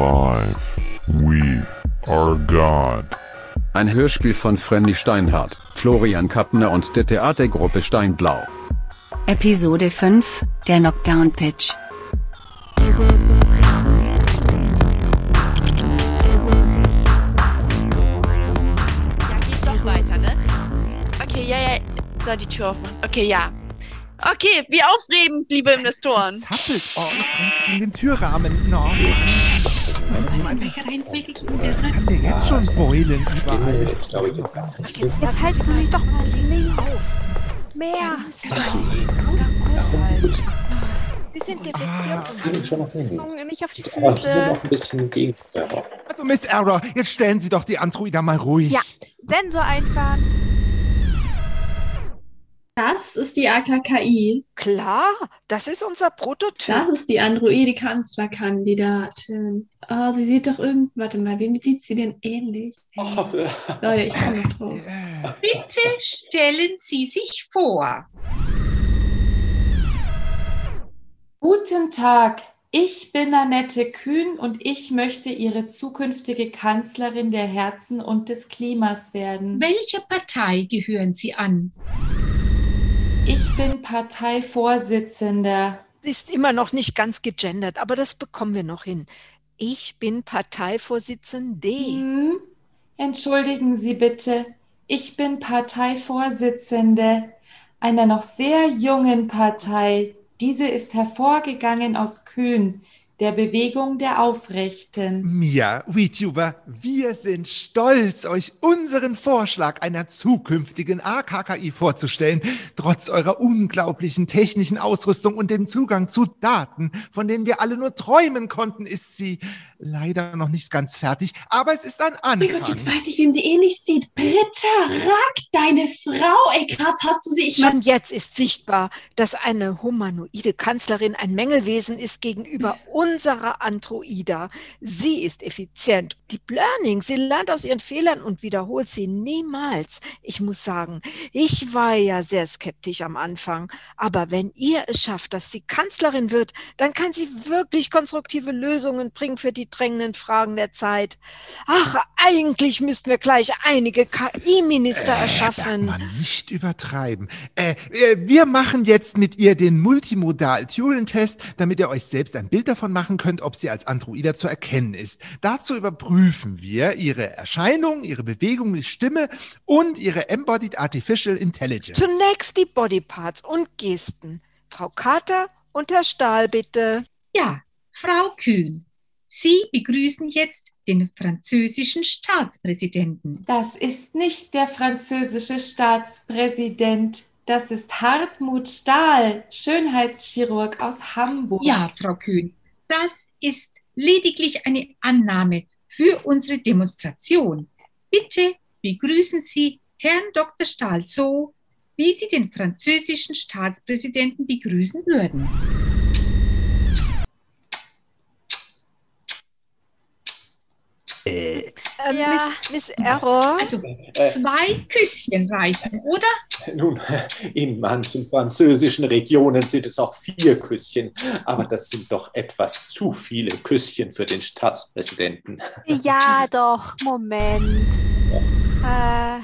alive. We are God. Ein Hörspiel von Frenny Steinhardt, Florian Kappner und der Theatergruppe Steinblau. Episode 5, der Knockdown Pitch. Ja, geht doch weiter, ne? Okay, ja, ja. Soll die Tür aufmachen? Okay, ja. Okay, wie aufregend, liebe Investoren. Zappelt. Oh, jetzt rennt sie gegen den Türrahmen. No. Mann, kann der jetzt schon beulen überall. Jetzt halten Sie sich doch mal links auf. Mehr. Wir sind defektiert und nicht auf die Füße. nur noch ein bisschen gegen. Ja. Also, Miss Error, jetzt stellen Sie doch die Androida mal ruhig. Ja. Sensor einfahren. Das ist die AKKI. Klar, das ist unser Prototyp. Das ist die Androide-Kanzlerkandidatin. Oh, sie sieht doch irgend... Warte mal, wem sieht sie denn ähnlich? Oh, Leute, ich komme noch drauf. Bitte stellen Sie sich vor. Guten Tag, ich bin Annette Kühn und ich möchte Ihre zukünftige Kanzlerin der Herzen und des Klimas werden. Welcher Partei gehören Sie an? Ich bin Parteivorsitzender. Ist immer noch nicht ganz gegendert, aber das bekommen wir noch hin. Ich bin Parteivorsitzende. Hm? Entschuldigen Sie bitte, ich bin Parteivorsitzende einer noch sehr jungen Partei. Diese ist hervorgegangen aus Kühn, der Bewegung der Aufrechten. Mia, VTuber, wir sind stolz, euch unseren Vorschlag einer zukünftigen AKKI vorzustellen. Trotz eurer unglaublichen technischen Ausrüstung und dem Zugang zu Daten, von denen wir alle nur träumen konnten, ist sie leider noch nicht ganz fertig. Aber es ist ein Oh mein Gott, Anfang. jetzt weiß ich, wem sie ähnlich sieht. Britta Rack, deine Frau. Ey, krass, hast du sie? Ich Schon jetzt ist sichtbar, dass eine humanoide Kanzlerin ein Mängelwesen ist gegenüber unserer Androida. Sie ist effizient. Deep Learning, sie lernt aus ihren Fehlern und wiederholt sie niemals. Ich muss sagen, ich war ja sehr skeptisch am Anfang. Aber wenn ihr es schafft, dass sie Kanzlerin wird, dann kann sie wirklich konstruktive Lösungen bringen für die drängenden Fragen der Zeit. Ach, eigentlich müssten wir gleich einige KI-Minister erschaffen. Man nicht übertreiben. Äh, äh, wir machen jetzt mit ihr den Multimodal-Turing-Test, damit ihr euch selbst ein Bild davon machen könnt, ob sie als Androida zu erkennen ist. Dazu überprüfen wir ihre Erscheinung, ihre Bewegung, die Stimme und ihre Embodied Artificial Intelligence. Zunächst die Bodyparts und Gesten. Frau Carter und Herr Stahl, bitte. Ja, Frau Kühn. Sie begrüßen jetzt den französischen Staatspräsidenten. Das ist nicht der französische Staatspräsident. Das ist Hartmut Stahl, Schönheitschirurg aus Hamburg. Ja, Frau Kühn, das ist lediglich eine Annahme für unsere Demonstration. Bitte begrüßen Sie Herrn Dr. Stahl so, wie Sie den französischen Staatspräsidenten begrüßen würden. Äh, Äh, Ja. Miss, Miss Error. Also zwei Küsschen reichen, oder? Nun, in manchen französischen Regionen sind es auch vier Küsschen, aber das sind doch etwas zu viele Küsschen für den Staatspräsidenten. Ja, doch. Moment. Äh,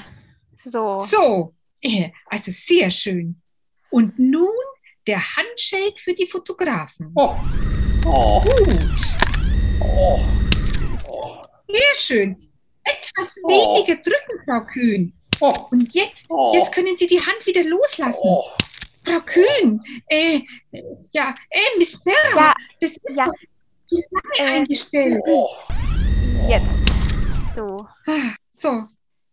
so. So, äh, also sehr schön. Und nun der Handshake für die Fotografen. Oh, oh, Gut, oh, oh, sehr schön. Etwas Oh. weniger drücken, Frau Kühn. oh, Und jetzt, Oh. jetzt können Sie die Hand wieder loslassen. oh. Frau Kühn, äh, ja, äh, Miss Berra, Ja, das ist ja. doch zu lange Äh. eingestellt. Jetzt. So. Ah, So,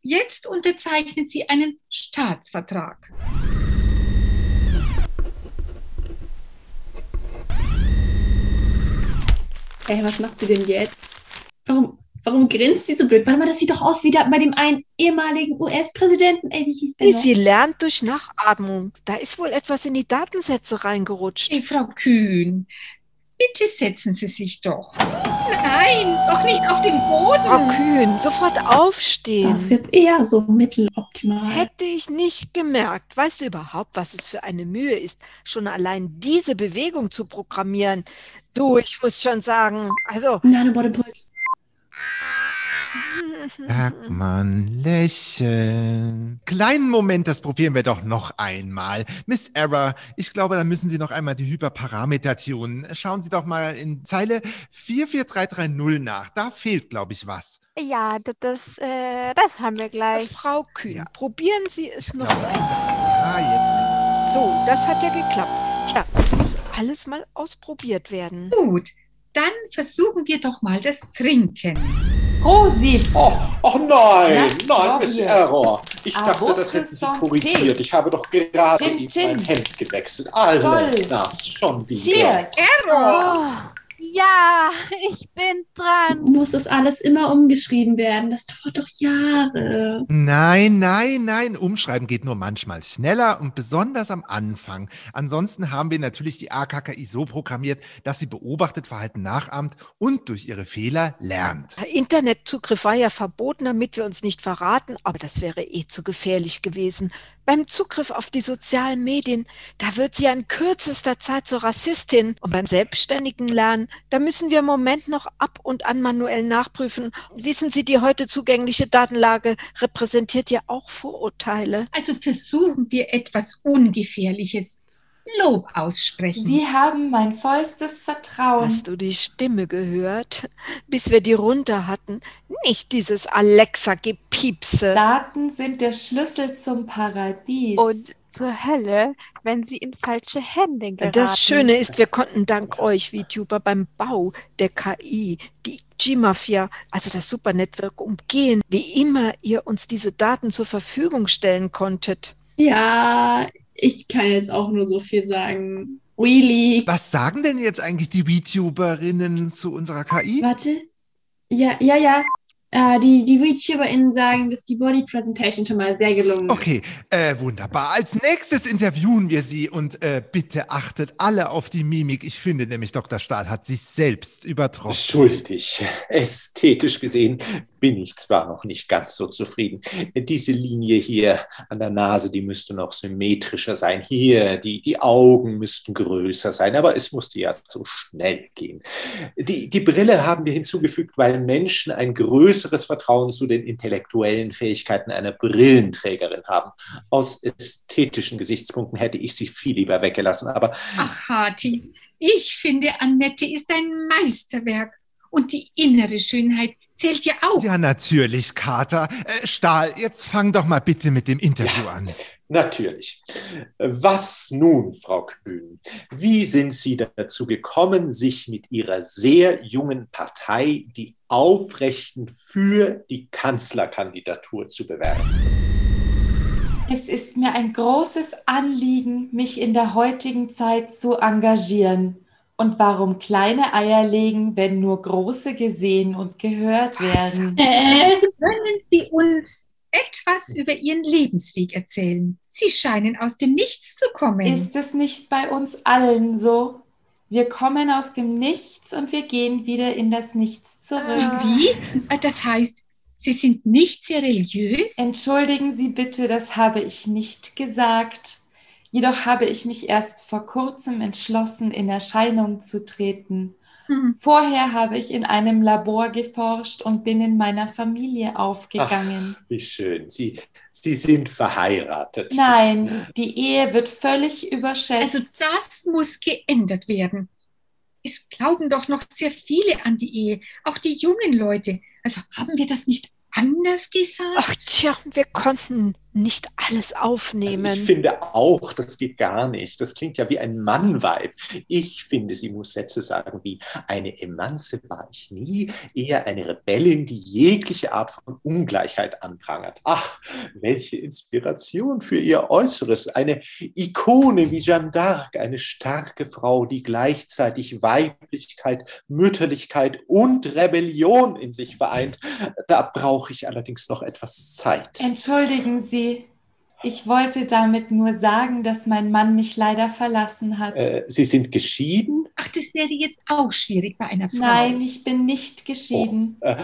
jetzt unterzeichnen Sie einen Staatsvertrag. Ey, was macht sie denn jetzt? Warum, warum grinst sie so blöd? Warte mal, das sieht doch aus wie da bei dem einen ehemaligen US-Präsidenten. Ey, wie hieß der noch? Sie lernt durch Nachatmung. Da ist wohl etwas in die Datensätze reingerutscht. Hey, Frau Kühn, bitte setzen Sie sich doch. Nein, doch nicht auf den Boden. Frau Kühn, sofort Das aufstehen. ist jetzt eher so mitteloptimal. Hätte ich nicht gemerkt. Weißt du überhaupt, was es für eine Mühe ist, schon allein diese Bewegung zu programmieren? Du, ich muss schon sagen, also Nanobot Impuls. Bergmann, lächeln. Kleinen Moment, das probieren wir doch noch einmal. Miss Error, ich glaube, da müssen Sie noch einmal die Hyperparameter tunen. Schauen Sie doch mal in Zeile 44330 nach. Da fehlt, glaube ich, was. Ja, das, das, äh, das haben wir gleich. Frau Kühn, probieren Sie es noch einmal. Ja, jetzt ist So, das hat ja geklappt. Tja, es muss alles mal ausprobiert werden. Gut, dann versuchen wir doch mal das Trinken. Rosi! Oh, oh nein, nein, Miss. Error. Ich Ah, dachte, das hätten Sie korrigiert. Ich habe doch gerade eben mein Hemd gewechselt. Alles, na, schon wieder. Cheers! Oh, ja, ich bin dran. Muss das alles immer umgeschrieben werden? Das dauert doch Jahre. Nein, nein, nein. Umschreiben geht nur manchmal schneller und besonders am Anfang. Ansonsten haben wir natürlich die AKKI so programmiert, dass sie beobachtet Verhalten nachahmt und durch ihre Fehler lernt. Internetzugriff war ja verboten, damit wir uns nicht verraten, aber das wäre eh zu gefährlich gewesen. Beim Zugriff auf die sozialen Medien, da wird sie ja in kürzester Zeit zur Rassistin. Und beim selbstständigen Lernen, da müssen wir im Moment noch ab und an manuell nachprüfen. Wissen Sie, die heute zugängliche Datenlage repräsentiert ja auch Vorurteile. Also versuchen wir etwas Ungefährliches. Lob aussprechen. Sie haben mein vollstes Vertrauen. Hast du die Stimme gehört? Bis wir die runter hatten. Nicht dieses Alexa-Gepiepse. Daten sind der Schlüssel zum Paradies. Und zur Hölle, wenn sie in falsche Hände geraten. Das Schöne ist, wir konnten dank euch, VTuber, beim Bau der KI, die G-Mafia, also das Supernetwork, umgehen, wie immer ihr uns diese Daten zur Verfügung stellen konntet. Ja, ich kann jetzt auch nur so viel sagen. Really? Was sagen denn jetzt eigentlich die VTuberinnen zu unserer KI? Warte. Ja, ja, ja. Äh, die, die VTuberInnen sagen, dass die Body Presentation schon mal sehr gelungen ist. Okay, äh, wunderbar. Als nächstes interviewen wir Sie und äh, bitte achtet alle auf die Mimik. Ich finde nämlich, Dr. Stahl hat sich selbst übertroffen. Schuldig. Ästhetisch gesehen bin ich zwar noch nicht ganz so zufrieden. Diese Linie hier an der Nase, die müsste noch symmetrischer sein. Hier, die, die Augen müssten größer sein, aber es musste ja so schnell gehen. Die, die Brille haben wir hinzugefügt, weil Menschen ein größeres Vertrauen zu den intellektuellen Fähigkeiten einer Brillenträgerin haben. Aus ästhetischen Gesichtspunkten hätte ich sie viel lieber weggelassen, aber Ach, Hati, ich finde, Annette ist ein Meisterwerk. Und die innere Schönheit zählt ja auch. Ja, natürlich, Kater. Äh, Stahl, jetzt fang doch mal bitte mit dem Interview an. Natürlich. Was nun, Frau Kühn? Wie sind Sie dazu gekommen, sich mit Ihrer sehr jungen Partei die Aufrechten für die Kanzlerkandidatur zu bewerben? Es ist mir ein großes Anliegen, mich in der heutigen Zeit zu engagieren. Und warum kleine Eier legen, wenn nur große gesehen und gehört werden? Äh, können Sie uns etwas über Ihren Lebensweg erzählen? Sie scheinen aus dem Nichts zu kommen. Ist es nicht bei uns allen so? Wir kommen aus dem Nichts und wir gehen wieder in das Nichts zurück. Wie? Das heißt, Sie sind nicht sehr religiös? Entschuldigen Sie bitte, das habe ich nicht gesagt. Jedoch habe ich mich erst vor kurzem entschlossen, in Erscheinung zu treten. Hm. Vorher habe ich in einem Labor geforscht und bin in meiner Familie aufgegangen. Wie schön. Sie, Sie sind verheiratet. Nein, die Ehe wird völlig überschätzt. Also das muss geändert werden. Es glauben doch noch sehr viele an die Ehe, auch die jungen Leute. Also haben wir das nicht anders gesagt? Ach tja, wir konnten nicht alles Also aufnehmen. ich finde auch, das geht gar nicht. Das klingt ja wie ein Mannweib. Ich finde, sie muss Sätze sagen wie eine Emanze war ich nie, eher eine Rebellin, die jegliche Art von Ungleichheit anprangert. Ach, welche Inspiration für ihr Äußeres. Eine Ikone wie Jeanne d'Arc, eine starke Frau, die gleichzeitig Weiblichkeit, Mütterlichkeit und Rebellion in sich vereint. Da brauche ich allerdings noch etwas Zeit. Entschuldigen Sie, ich wollte damit nur sagen, dass mein Mann mich leider verlassen hat. Äh, sie sind geschieden? Ach, das wäre jetzt auch schwierig bei einer Frau. Nein, ich bin nicht geschieden. Äh,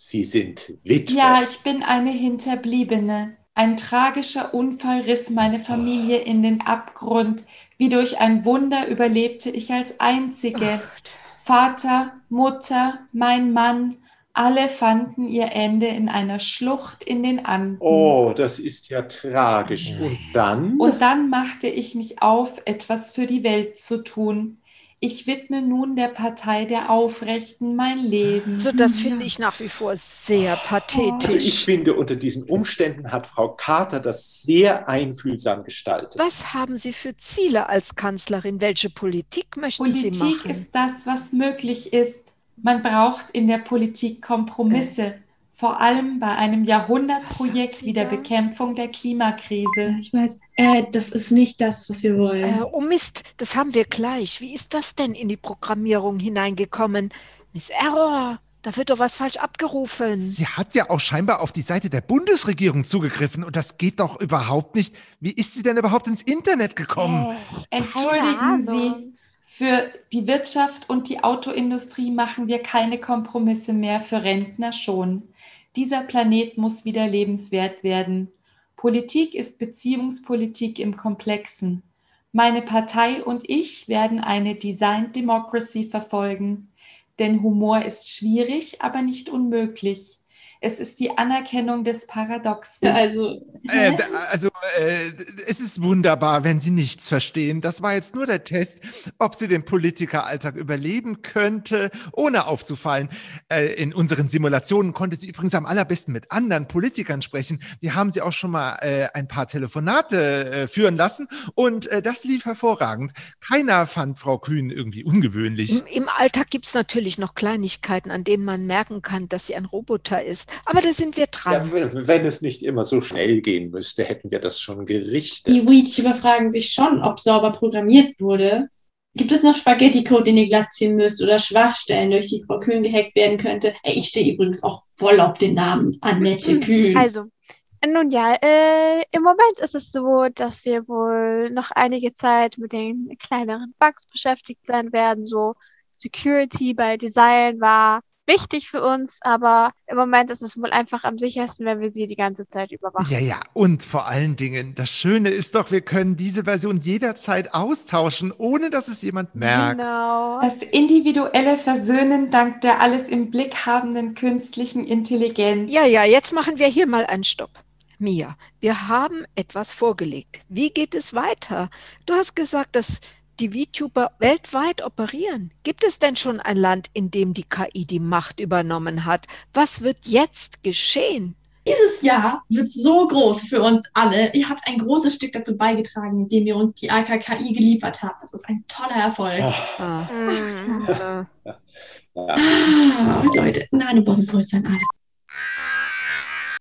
Sie sind Witwe. Ja, ich bin eine Hinterbliebene. Ein tragischer Unfall riss meine Familie in den Abgrund. Wie durch ein Wunder überlebte ich als Einzige. Vater, Mutter, mein Mann, Alle fanden ihr Ende in einer Schlucht in den Anden. Oh, das ist ja tragisch. Und dann? Und dann machte ich mich auf, etwas für die Welt zu tun. Ich widme nun der Partei der Aufrechten mein Leben. So, das finde ich nach wie vor sehr Also ich pathetisch. finde, unter diesen Umständen hat Frau Carter das sehr einfühlsam gestaltet. Was haben Sie für Ziele als Kanzlerin? Welche Politik möchten Sie Politik machen? ist das, was möglich ist. Man braucht in der Politik Kompromisse, vor allem bei einem Jahrhundertprojekt wie der Bekämpfung der Klimakrise. Ich weiß, äh, das ist nicht das, was wir wollen. Äh, oh Mist, das haben wir gleich. Wie ist das denn in die Programmierung hineingekommen? Miss Error, da wird doch was falsch abgerufen. Sie hat ja auch scheinbar auf die Seite der Bundesregierung zugegriffen und das geht doch überhaupt nicht. Wie ist sie denn überhaupt ins Internet gekommen? Entschuldigen Sie, für die Wirtschaft und die Autoindustrie machen wir keine Kompromisse mehr, für Rentner schon. Dieser Planet muss wieder lebenswert werden. Politik ist Beziehungspolitik im Komplexen. Meine Partei und ich werden eine Designed Democracy verfolgen, denn Humor ist schwierig, aber nicht unmöglich. Es ist die Anerkennung des Paradoxen. Also, Äh, also, äh, es ist wunderbar, wenn Sie nichts verstehen. Das war jetzt nur der Test, ob sie den Politikeralltag überleben könnte, ohne aufzufallen. Äh, in unseren Simulationen konnte sie übrigens am allerbesten mit anderen Politikern sprechen. Wir haben sie auch schon mal äh, ein paar Telefonate äh, führen lassen und äh, das lief hervorragend. Keiner fand Frau Kühn irgendwie ungewöhnlich. Im, Im Alltag gibt es natürlich noch Kleinigkeiten, an denen man merken kann, dass sie ein Roboter ist. Aber da sind wir dran. Ja, wenn, es nicht immer so schnell gehen müsste, hätten wir das schon gerichtet. die Weedschiber fragen sich schon, ob sauber programmiert wurde. Gibt es noch Spaghetti-Code, den ihr glatt ziehen müsst oder Schwachstellen, durch die Frau Kühn gehackt werden könnte? Ey, ich stehe übrigens auch voll auf den Namen Annette Kühn. Also, nun ja, äh, im Moment ist es so, dass wir wohl noch einige Zeit mit den kleineren Bugs beschäftigt sein werden. So Security bei Design war wichtig für uns, aber im Moment ist es wohl einfach am sichersten, wenn wir sie die ganze Zeit überwachen. Ja, ja, und vor allen Dingen, das Schöne ist doch, wir können diese Version jederzeit austauschen, ohne dass es jemand merkt. Genau. Das individuelle Versöhnen dank der alles im Blick habenden künstlichen Intelligenz. Ja, ja, jetzt machen wir hier mal einen Stopp. Mia, wir haben etwas vorgelegt. Wie geht es weiter? Du hast gesagt, dass die VTuber weltweit operieren. Gibt es denn schon ein Land, in dem die KI die Macht übernommen hat? Was wird jetzt geschehen? Dieses Jahr wird so groß für uns alle. Ihr habt ein großes Stück dazu beigetragen, indem ihr uns die AKKI geliefert habt. Das ist ein toller Erfolg. Ah, Hm. äh, Ah, Leute, Nanobombenpulse an alle.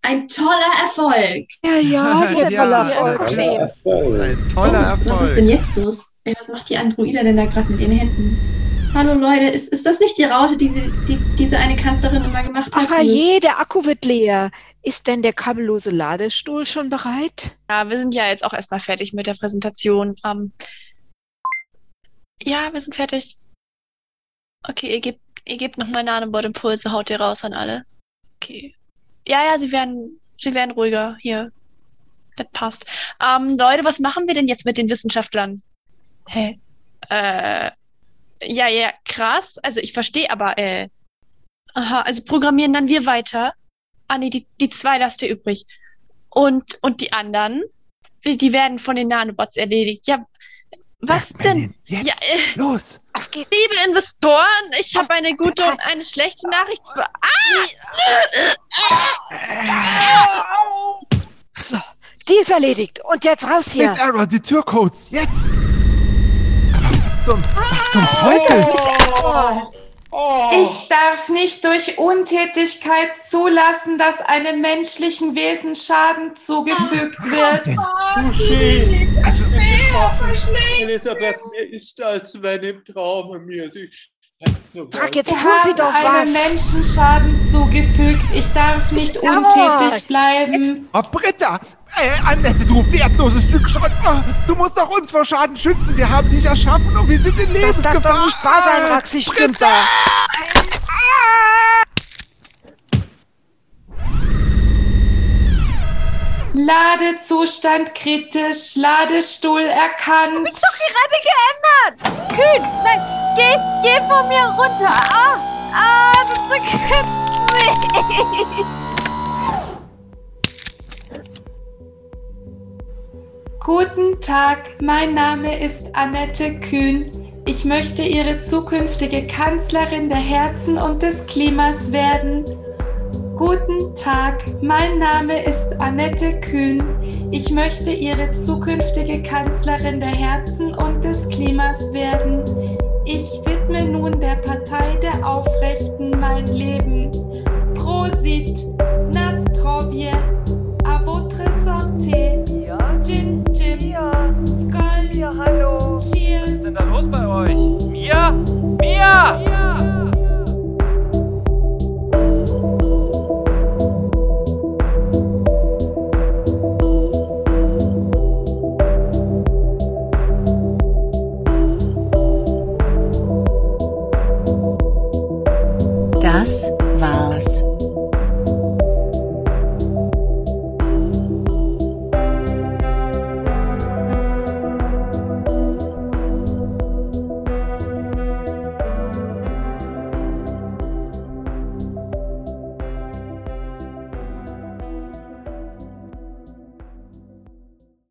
Ein toller Erfolg. ja, ja, sehr Ja, toller ja, Erfolg. ein toller was, was ist denn Erfolg. jetzt los? Ey, was macht die Androida denn da gerade mit ihren Händen? Hallo Leute, ist, ist das nicht die Raute, die, sie, die diese eine Kanzlerin immer gemacht hat? Ach je, der Akku wird leer. Ist denn der kabellose Ladestuhl schon bereit? Ja, wir sind ja jetzt auch erstmal fertig mit der Präsentation. Ähm, ja, wir sind fertig. Okay, ihr gebt, ihr gebt nochmal Nanobot-Impulse, haut ihr raus an alle. Okay. Ja, ja, sie werden, sie werden ruhiger. Hier. Das passt. Ähm, Leute, was machen wir denn jetzt mit den Wissenschaftlern? Hä? Äh, ja, ja, krass. Also ich verstehe, aber, äh, aha, also programmieren dann wir weiter. Ah, nee, die, die zwei lasst ihr übrig. Und, und die anderen? Die werden von den Nanobots erledigt. Ja, was Ja, denn? Jetzt, Ja, äh, los! Auf geht's. liebe Investoren, ich habe eine gute und eine schlechte Nachricht für. So, die ist erledigt. Und jetzt raus hier. Miss Error, die Türcodes, jetzt! Was zum, was zum Teufel? Ich darf nicht durch Untätigkeit zulassen, dass einem menschlichen Wesen Schaden zugefügt wird. Also, Elisabeth, mir ist, als wenn im Traume mir sich. Frag jetzt, tun Sie doch einem was. Menschen Schaden zugefügt. Ich darf nicht untätig bleiben. oh, Britta! Äh, Annette, du wertloses Stück Schrott! Oh, du musst doch uns vor Schaden schützen! Wir haben dich erschaffen und wir sind in Das darf Lebensgefahr! doch nicht wahr sein, Raxi, stimmt doch. Ladezustand kritisch, Ladestuhl erkannt. Doch gerade geändert! Kühn! Nein! Geh, geh von mir runter! Ah! Ah, du zerkratzt Guten Tag, mein Name ist Annette Kühn. Ich möchte Ihre zukünftige Kanzlerin der Herzen und des Klimas werden. Guten Tag, mein Name ist Annette Kühn. Ich möchte Ihre zukünftige Kanzlerin der Herzen und des Klimas werden. Ich widme nun der Partei der Aufrechten mein Leben. Prosit! euch. Mia? Mia!